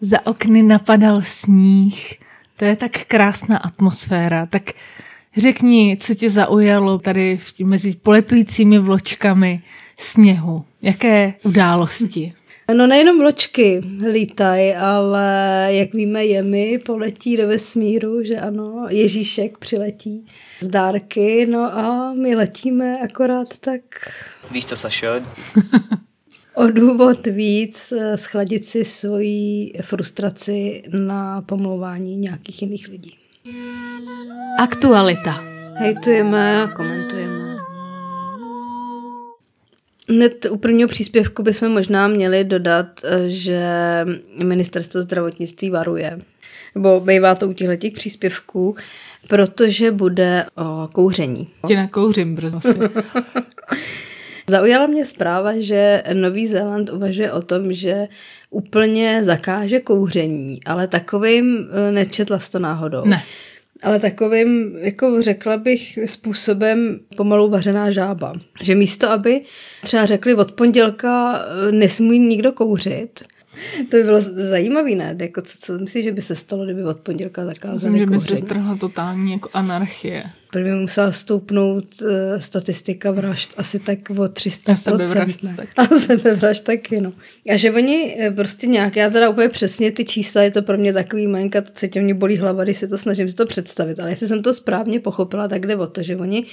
Za okny napadal sníh. To je tak krásná atmosféra. Tak řekni, co tě zaujalo tady v mezi poletujícími vločkami sněhu. Jaké události? No nejenom vločky lítají, ale jak víme, jemy poletí do vesmíru, že ano, Ježíšek přiletí z dárky, no a my letíme akorát tak... Víš co, Sašo? o důvod víc eh, schladit si svoji frustraci na pomlouvání nějakých jiných lidí. Aktualita. Hejtujeme a komentujeme. Hned u prvního příspěvku bychom možná měli dodat, eh, že ministerstvo zdravotnictví varuje, nebo bývá to u těchto těch příspěvků, protože bude o kouření. Tě nakouřím brzo. Zaujala mě zpráva, že Nový Zéland uvažuje o tom, že úplně zakáže kouření, ale takovým eh, nečetla to náhodou. Ne. Ale takovým, jako řekla bych, způsobem pomalu vařená žába. Že místo, aby třeba řekli od pondělka eh, nesmí nikdo kouřit, to by bylo zajímavé, ne? Jako co, co myslíš, že by se stalo, kdyby od pondělka zakázali Myslím, že by kouření? se strhla totální jako anarchie. Prvně musela stoupnout uh, statistika vražd asi tak o 300%. A sebevražd ne? taky. A sebevražd taky, no. A že oni eh, prostě nějak, já teda úplně přesně ty čísla, je to pro mě takový malinka, to se tě mě bolí hlava, když se to snažím si to představit, ale jestli jsem to správně pochopila, tak jde o to, že oni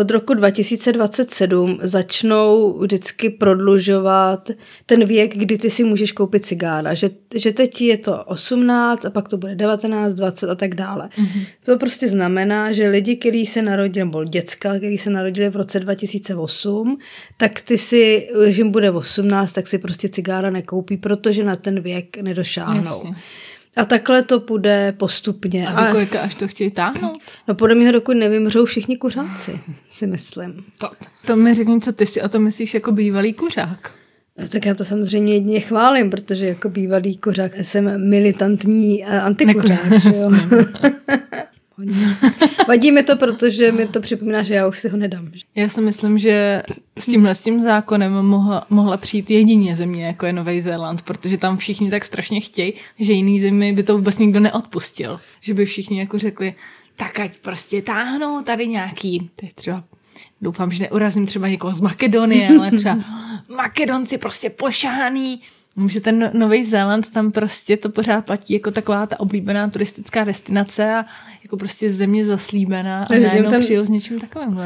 od roku 2027 začnou vždycky prodlužovat ten věk, kdy ty si můžeš koupit cigára, že, že teď je to 18 a pak to bude 19, 20 a tak dále. Mm-hmm. To prostě znamená, že lidi, kteří se narodili, nebo děcka, kteří se narodili v roce 2008, tak ty si, když jim bude 18, tak si prostě cigára nekoupí, protože na ten věk nedošáhnou. Jasně. A takhle to půjde postupně. A do kolika až to chtějí táhnout? no podle mě dokud nevymřou všichni kuřáci, si myslím. To, to mi řekni, co ty si o to myslíš jako bývalý kuřák. Tak já to samozřejmě jedině chválím, protože jako bývalý kuřák jsem militantní eh, antikuřák. že jo? Vadí mi to, protože mi to připomíná, že já už si ho nedám. Já si myslím, že s tímhle s tím zákonem mohla, mohla přijít jedině země, jako je Nový Zéland, protože tam všichni tak strašně chtějí, že jiný zemi by to vůbec nikdo neodpustil. Že by všichni jako řekli, tak ať prostě táhnou tady nějaký, teď třeba doufám, že neurazím třeba někoho z Makedonie, ale třeba Makedonci prostě pošáhaný, že ten Nový Zéland tam prostě to pořád platí jako taková ta oblíbená turistická destinace a jako prostě země zaslíbená a Vidím najednou tam- přijel s něčím takovým.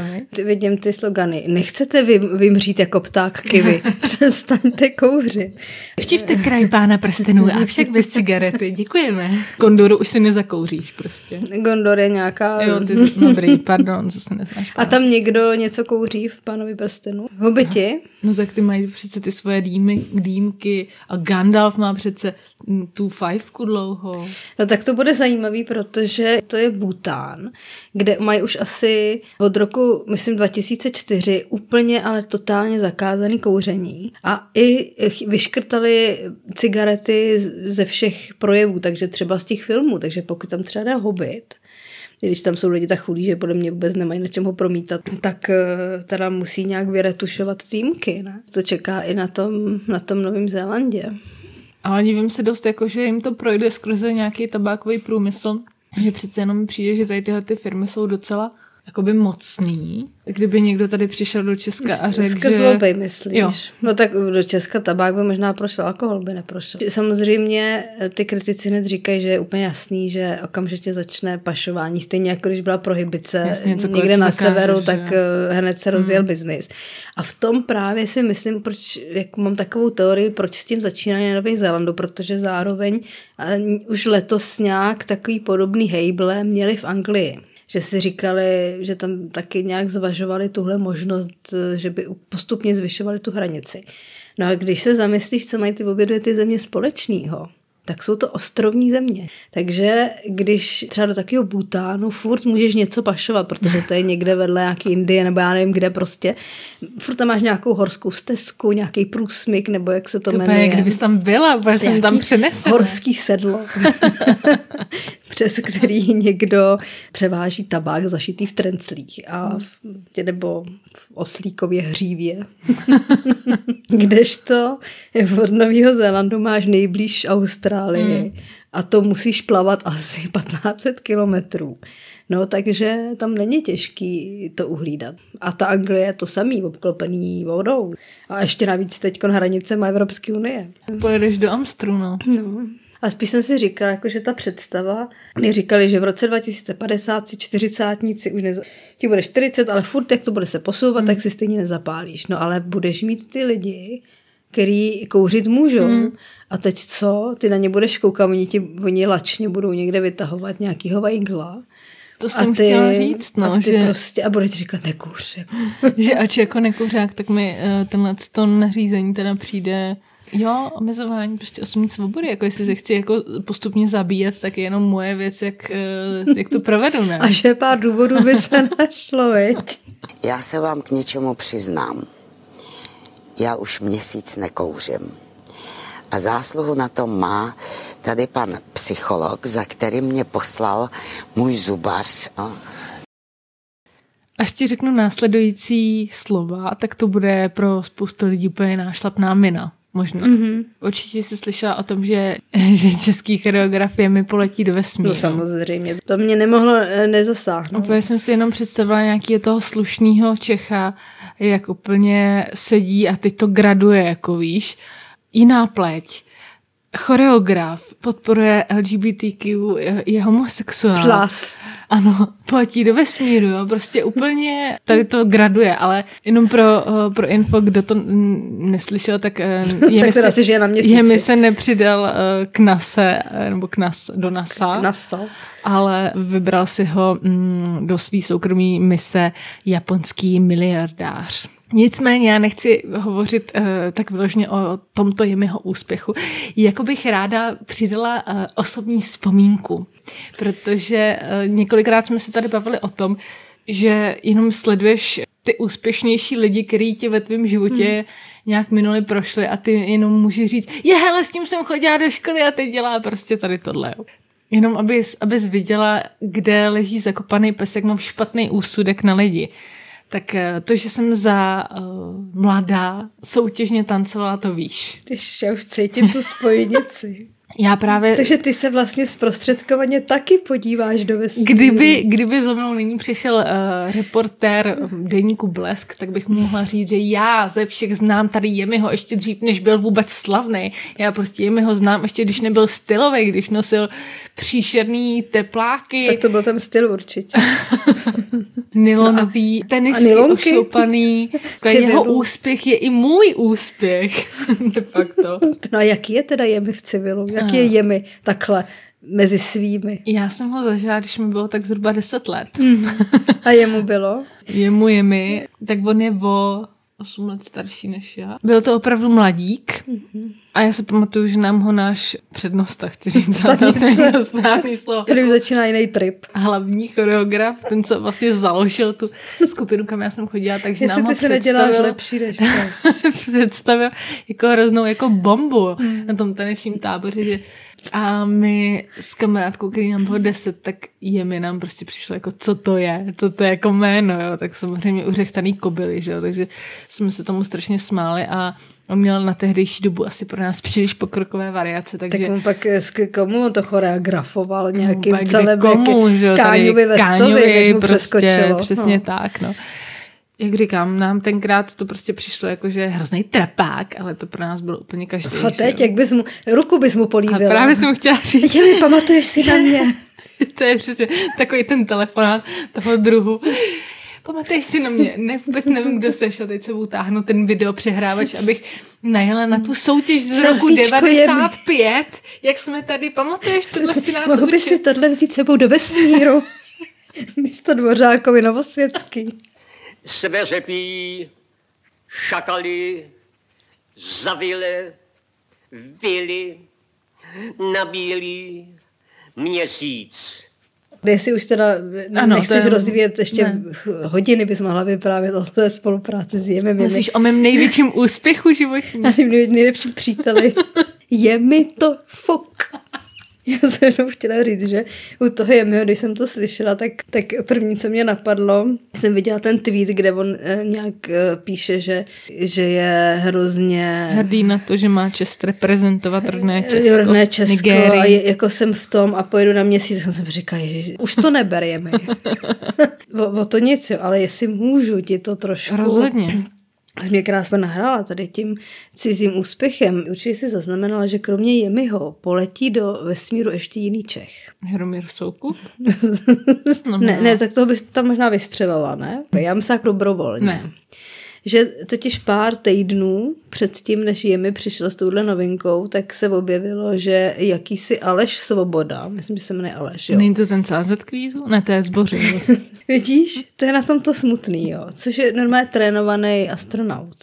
vidím ty slogany. Nechcete vy, vymřít jako pták kivy. Přestaňte kouřit. Vtivte kraj pána prstenů a však bez cigarety. Děkujeme. Kondoru už si nezakouříš prostě. Gondor je nějaká... Jo, ty jsi, dobrý, pardon, zase neznáš. A tam někdo něco kouří v pánovi prstenu? Hobiti? No tak ty mají přece ty svoje dýmy, dýmky a Gandalf má přece tu fajfku dlouho. No tak to bude zajímavý, protože to je Bután, kde mají už asi od roku, myslím 2004, úplně ale totálně zakázaný kouření. A i vyškrtali cigarety ze všech projevů, takže třeba z těch filmů, takže pokud tam třeba jde Hobbit, i když tam jsou lidi tak chudí, že podle mě vůbec nemají na čem ho promítat, tak eh, teda musí nějak vyretušovat týmky, ne? To čeká i na tom, na tom Novém Zélandě. Ale divím se dost, jako, že jim to projde skrze nějaký tabákový průmysl, že přece jenom přijde, že tady tyhle ty firmy jsou docela jakoby mocný. Kdyby někdo tady přišel do Česka a řekl, Skrz že... lobby, myslíš? Jo. No tak do Česka tabák by možná prošel, alkohol by neprošel. Samozřejmě eh, ty kritici hned říkají, že je úplně jasný, že okamžitě začne pašování, stejně jako když byla prohibice Jasně, někde na zakážeš, severu, že tak eh, hned se rozjel hmm. biznis. A v tom právě si myslím, proč, jak mám takovou teorii, proč s tím začínají na Novém Zélandu, protože zároveň eh, už letos nějak takový podobný hejble měli v Anglii že si říkali, že tam taky nějak zvažovali tuhle možnost, eh, že by postupně zvyšovali tu hranici. No a když se zamyslíš, co mají ty obě dvě ty země společného, tak jsou to ostrovní země. Takže když třeba do takového Bhutánu furt můžeš něco pašovat, protože to je někde vedle nějaký Indie nebo já nevím kde prostě, furt tam máš nějakou horskou stezku, nějaký průsmyk nebo jak se to, To jmenuje. kdybys tam byla, úplně jsem tam přenesla. Horský sedlo. přes který někdo převáží tabák zašitý v trenclích a v, nebo v oslíkově hřívě. Kdežto od Nového Zélandu máš nejblíž Austrálii mm. a to musíš plavat asi 1500 kilometrů. No, takže tam není těžký to uhlídat. A ta Anglie je to samý, obklopený vodou. A ještě navíc teď hranice má Evropské unie. Pojedeš do Amstru, no. no. A spíš jsem si říkala, jako, že ta představa, mě říkali, že v roce 2050 si čtyřicátníci už neza... ti bude 40, ale furt, jak to bude se posouvat, hmm. tak si stejně nezapálíš. No ale budeš mít ty lidi, který kouřit můžou. Hmm. A teď co? Ty na ně budeš koukat, oni ti oni lačně budou někde vytahovat nějakýho vajgla to jsem ty, chtěla říct, no, a ty že... prostě, a bude ti říkat nekuř. Jako. že ač jako nekuřák, tak mi uh, tenhle to nařízení teda přijde Jo, omezování prostě osobní svobody, jako jestli se chci jako postupně zabíjet, tak je jenom moje věc, jak, eh, jak to provedu, ne? A že pár důvodů by se našlo, veď? Já se vám k něčemu přiznám. Já už měsíc nekouřím. A zásluhu na tom má tady pan psycholog, za který mě poslal můj zubař. Až ti řeknu následující slova, tak to bude pro spoustu lidí úplně nášlapná mina. Možná. Mm-hmm. Určitě jsi slyšela o tom, že, že český choreografie mi poletí do vesmíru. No samozřejmě. To mě nemohlo eh, nezasáhnout. Úplně jsem si jenom představila nějakého toho slušného Čecha, jak úplně sedí a teď to graduje, jako víš jiná pleť, choreograf, podporuje LGBTQ, je, je homosexuál. Plus. Ano, platí do vesmíru, jo, prostě úplně tady to graduje, ale jenom pro, uh, pro info, kdo to neslyšel, tak uh, je tak se, žije na měsíci. mi se nepřidal uh, k NASA, nebo k NAS, do NASA. NASA. Ale vybral si ho mm, do svý soukromý mise japonský miliardář. Nicméně já nechci hovořit uh, tak vyloženě o tomto jemiho úspěchu. Jako bych ráda přidala uh, osobní vzpomínku, protože uh, několikrát jsme se tady bavili o tom, že jenom sleduješ ty úspěšnější lidi, kteří ti ve tvém životě hmm. nějak minuli prošli a ty jenom můžeš říct, je hele, s tím jsem chodila do školy a teď dělá prostě tady tohle. Jenom abys, abys viděla, kde leží zakopaný pes, jak mám špatný úsudek na lidi. Tak eh, to, že jsem za uh, mladá soutěžně tancovala, to víš. Ty já už cítím tu spojnici. Já právě... Takže ty se vlastně zprostředkovaně taky podíváš do vesmíru. Kdyby, kdyby za mnou nyní přišel uh, reportér deníku Blesk, tak bych mohla říct, že já ze všech znám tady Jemiho ještě dřív, než byl vůbec slavný. Já prostě Jemiho znám ještě, když nebyl stylový, když nosil příšerný tepláky. Tak to byl ten styl určitě. Nylonový, no tenisky ošoupaný. Jeho úspěch je i můj úspěch. De facto. No a jaký je teda Jemi v civilu? Jaký je jemi takhle mezi svými? Já jsem ho zažila, když mi bylo tak zhruba 10 let. Mm. A jemu bylo? jemu je mi, tak on je o 8 let starší než já. Byl to opravdu mladík mm-hmm. a já se pamatuju, že nám ho náš přednosta, chci říct, to správný slovo. Který už začíná jiný trip. Hlavní choreograf, ten, co vlastně založil tu skupinu, kam já jsem chodila, takže Jestli nám ty ho se neděláš lepší než představil jako hroznou jako bombu mm. na tom tanečním táboře, že a my s kamarádkou, který nám bylo deset, tak je mi nám prostě přišlo jako, co to je, co to je jako jméno, jo, tak samozřejmě uřechtaný kobily, že jo, takže jsme se tomu strašně smáli a on měl na tehdejší dobu asi pro nás příliš pokrokové variace, takže... Tak on pak k komu to choreografoval? Nějakým no, celém komu, že jo, Káňovi Vestovi, prostě, přesně no. tak, no jak říkám, nám tenkrát to prostě přišlo jako, že hrozný trepák, ale to pro nás bylo úplně každý. A teď, jak bys mu, ruku bys mu políbila. A právě jsem mu chtěla říct. mi pamatuješ si na mě. to je přesně takový ten telefonát toho druhu. Pamatuješ si na mě? Ne, vůbec nevím, kdo seš a teď se utáhnu ten video přehrávač, abych najela na tu soutěž z roku 95, jak jsme tady, pamatuješ, tohle si nás Mohl by si tohle vzít sebou do vesmíru. Místo Dvořákovi Novosvětský sveřepí, šakali, zavile, vily, na bílý měsíc. Jestli už teda ano, nechceš je, rozvíjet ještě ne. hodiny, bys mohla vyprávět o té spolupráci s Jemem. Myslíš o mém největším úspěchu životním? A nejlepším příteli. je mi to fuk. Já jsem jenom chtěla říct, že u toho Jemiho, když jsem to slyšela, tak, tak první, co mě napadlo, jsem viděla ten tweet, kde on eh, nějak eh, píše, že, že je hrozně... Hrdý na to, že má čest reprezentovat rodné Česko, Jo, rodné Česko Nigérii. a je, jako jsem v tom a pojedu na měsíc, tak jsem říkala, ježiš, už to neber Jemi. o, o, to nic, jo, ale jestli můžu ti to trošku... Rozhodně. Jsi mě krásně nahrála tady tím cizím úspěchem. Určitě si zaznamenala, že kromě Jemiho poletí do vesmíru ještě jiný Čech. Hromír Soukup? No, Ne, ne, tak toho bys tam možná vystřelila, ne? Já myslím tak dobrovolně. Ne. Že totiž pár týdnů předtím, než Jemi přišel s touhle novinkou, tak se objevilo, že jakýsi Aleš Svoboda, myslím, že se jmenuje Aleš, jo. Není to ten CZ kvízu? Ne, to je zbořil. Vidíš, to je na tom to smutný, jo. Což je normálně trénovaný astronaut.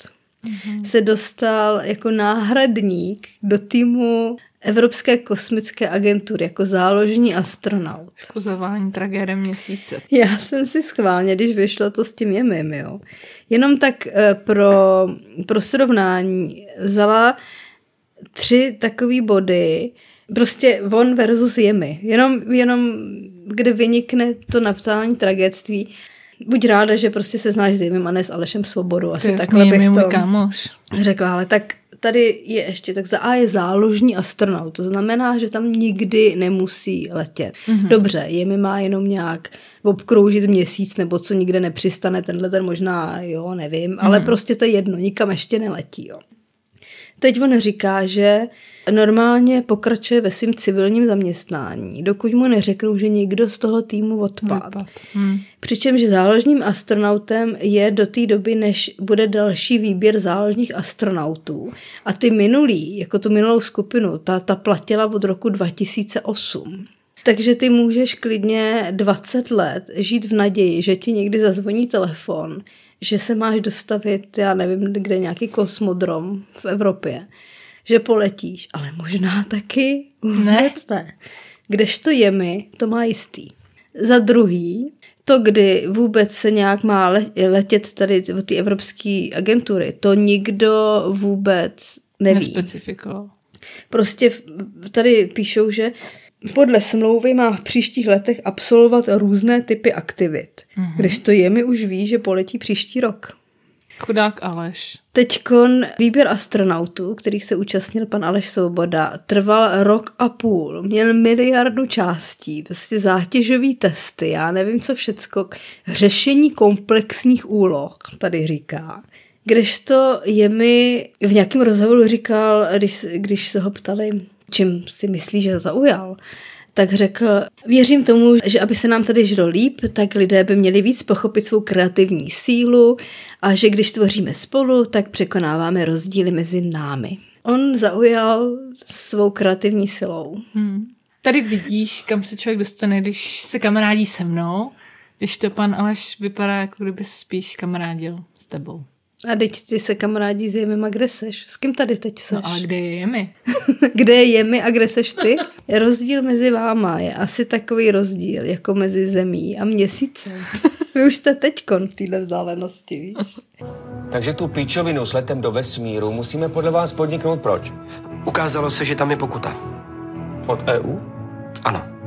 Mm-hmm. Se dostal jako náhradník do týmu Evropské kosmické agentury jako záložní astronaut. Uzavání tragédie měsíce. Já jsem si schválně, když vyšlo to s tím jemem, jo. Jenom tak eh, pro, pro srovnání vzala tři takové body, prostě on versus jemy. Jenom, jenom kde vynikne to napsání tragédství. Buď ráda, že prostě se znáš s Jemem a ne s Alešem Svobodou. Asi To takhle jasný, bych to kámoš. řekla, ale tak tady je ještě, tak za A je záložní astronaut, to znamená, že tam nikdy nemusí letět. Mm-hmm. Dobře, Jemi má jenom nějak obkroužit měsíc, nebo co nikde nepřistane, tenhle ten možná, jo, nevím, ale prostě to je jedno, nikam ještě neletí, jo. Teď on říká, že normálně pokračuje ve svém civilním zaměstnání, dokud mu neřeknou, že někdo z toho týmu odpad. Hmm. Přičemž záložním astronautem je do té doby, než bude další výběr záložních astronautů. A ty minulý, jako tu minulou skupinu, ta, ta platila od roku 2008. Takže ty můžeš klidně 20 let žít v naději, že ti někdy zazvoní telefon, že se máš dostavit, já nevím, kde nějaký kosmodrom v Evropě, že poletíš, ale možná taky vůbec ne. ne. Kdežto jemi, to má jistý. Za druhý, to, kdy vůbec se nějak má le- letět tady od té evropské agentury, to nikdo vůbec neví. Nespecifikoval. Prostě tady píšou, že podle smlouvy má v příštích letech absolvovat různé typy aktivit. Mm-hmm. Když to je, mi už ví, že poletí příští rok. Chudák Aleš. Teďkon výběr astronautů, kterých se účastnil pan Aleš Svoboda, trval rok a půl. Měl miliardu částí, prostě zátěžový testy, já nevím co všecko, řešení komplexních úloh, tady říká. Kdežto je mi v nějakém rozhovoru říkal, když, když se ho ptali, čím si myslí, že zaujal, tak řekl, věřím tomu, že aby se nám tady žilo líp, tak lidé by měli víc pochopit svou kreativní sílu a že když tvoříme spolu, tak překonáváme rozdíly mezi námi. On zaujal svou kreativní silou. Hmm. Tady vidíš, kam se člověk dostane, když se kamarádí se mnou, když to pan Aleš vypadá, jako kdyby se spíš kamarádil s tebou. A teď ty se kamarádí s Jemem a kde seš? S kým tady teď seš? No ale kde je my? kde je Jemi a kde seš ty? Rozdíl mezi váma je asi takový rozdíl, jako mezi zemí a měsícem. Vy už jste teďkon v téhle vzdálenosti, víš? Takže tu píčovinu s letem do vesmíru musíme podle vás podniknout proč? Ukázalo se, že tam je pokuta. Od EU? Ano.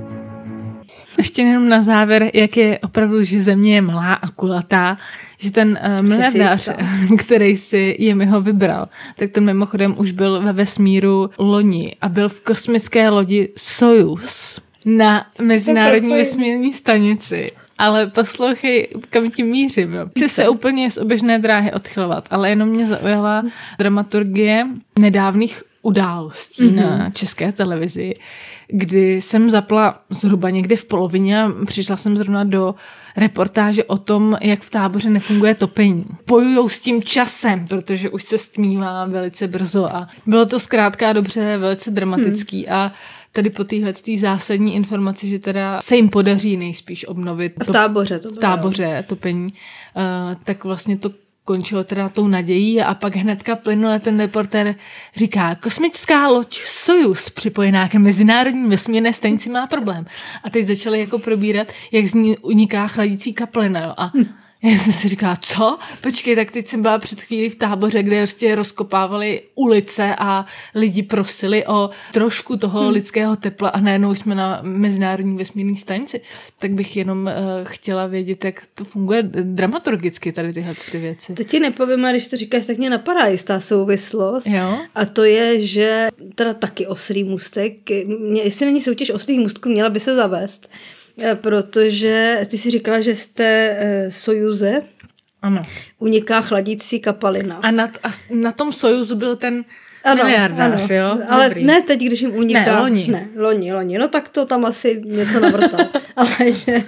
Ještě jenom na závěr, jak je opravdu, že země je malá a kulatá, že ten uh, miliardář, jistá. který si je ho vybral, tak ten mimochodem už byl ve vesmíru loni a byl v kosmické lodi Soyuz na Mezinárodní vesmírní stanici. Ale poslouchej, kam tím mířím. Jo. Chci se úplně z oběžné dráhy odchylovat, ale jenom mě zaujala dramaturgie nedávných událostí mm-hmm. na české televizi, kdy jsem zapla zhruba někde v polovině a přišla jsem zrovna do reportáže o tom, jak v táboře nefunguje topení. Pojujou s tím časem, protože už se stmívá velice brzo a bylo to zkrátka dobře velice dramatický a tady po téhle zásadní informaci, že teda se jim podaří nejspíš obnovit V táboře to v bylo. táboře topení, uh, tak vlastně to končilo teda tou nadějí a pak hnedka plynule ten reporter říká, kosmická loď Sojus připojená ke mezinárodní vesmírné stanici má problém. A teď začali jako probírat, jak z ní uniká chladící kaplina. Jo. A Já jsem si říkala, co? Počkej, tak teď jsem byla před chvílí v táboře, kde prostě rozkopávali ulice a lidi prosili o trošku toho hmm. lidského tepla a najednou jsme na mezinárodní vesmírné stanici. Tak bych jenom uh, chtěla vědět, jak to funguje dramaturgicky tady tyhle ty věci. To ti nepovím, a když to říkáš, tak mě napadá jistá souvislost. Jo? A to je, že teda taky oslý můstek, mě, jestli není soutěž oslých můstků, měla by se zavést. Eh, Protože ty si říkala, že jste uh, Sojuze, Ano. uniká chladící kapalina. A na, a na tom Sojuzu byl ten miliardář, jo? Ale Dobrý. ne teď, když jim uniká. Ne, loni. Ne, loni, loni. No tak to tam asi něco navrtal. Ale že,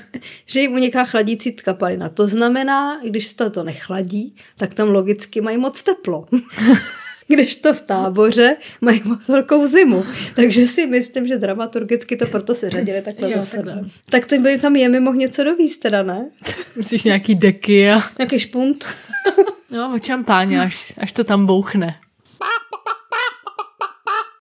že jim uniká chladící kapalina. To znamená, když se to nechladí, tak tam logicky mají moc teplo. když to v táboře mají moc velkou zimu. Takže si myslím, že dramaturgicky to proto se řadili takhle Jo, zase. takhle. Tak to by tam jemi mohl něco dovíst teda, ne? Myslíš nějaký deky a... Nějaký špunt. No, o šampáně, až, až to tam bouchne.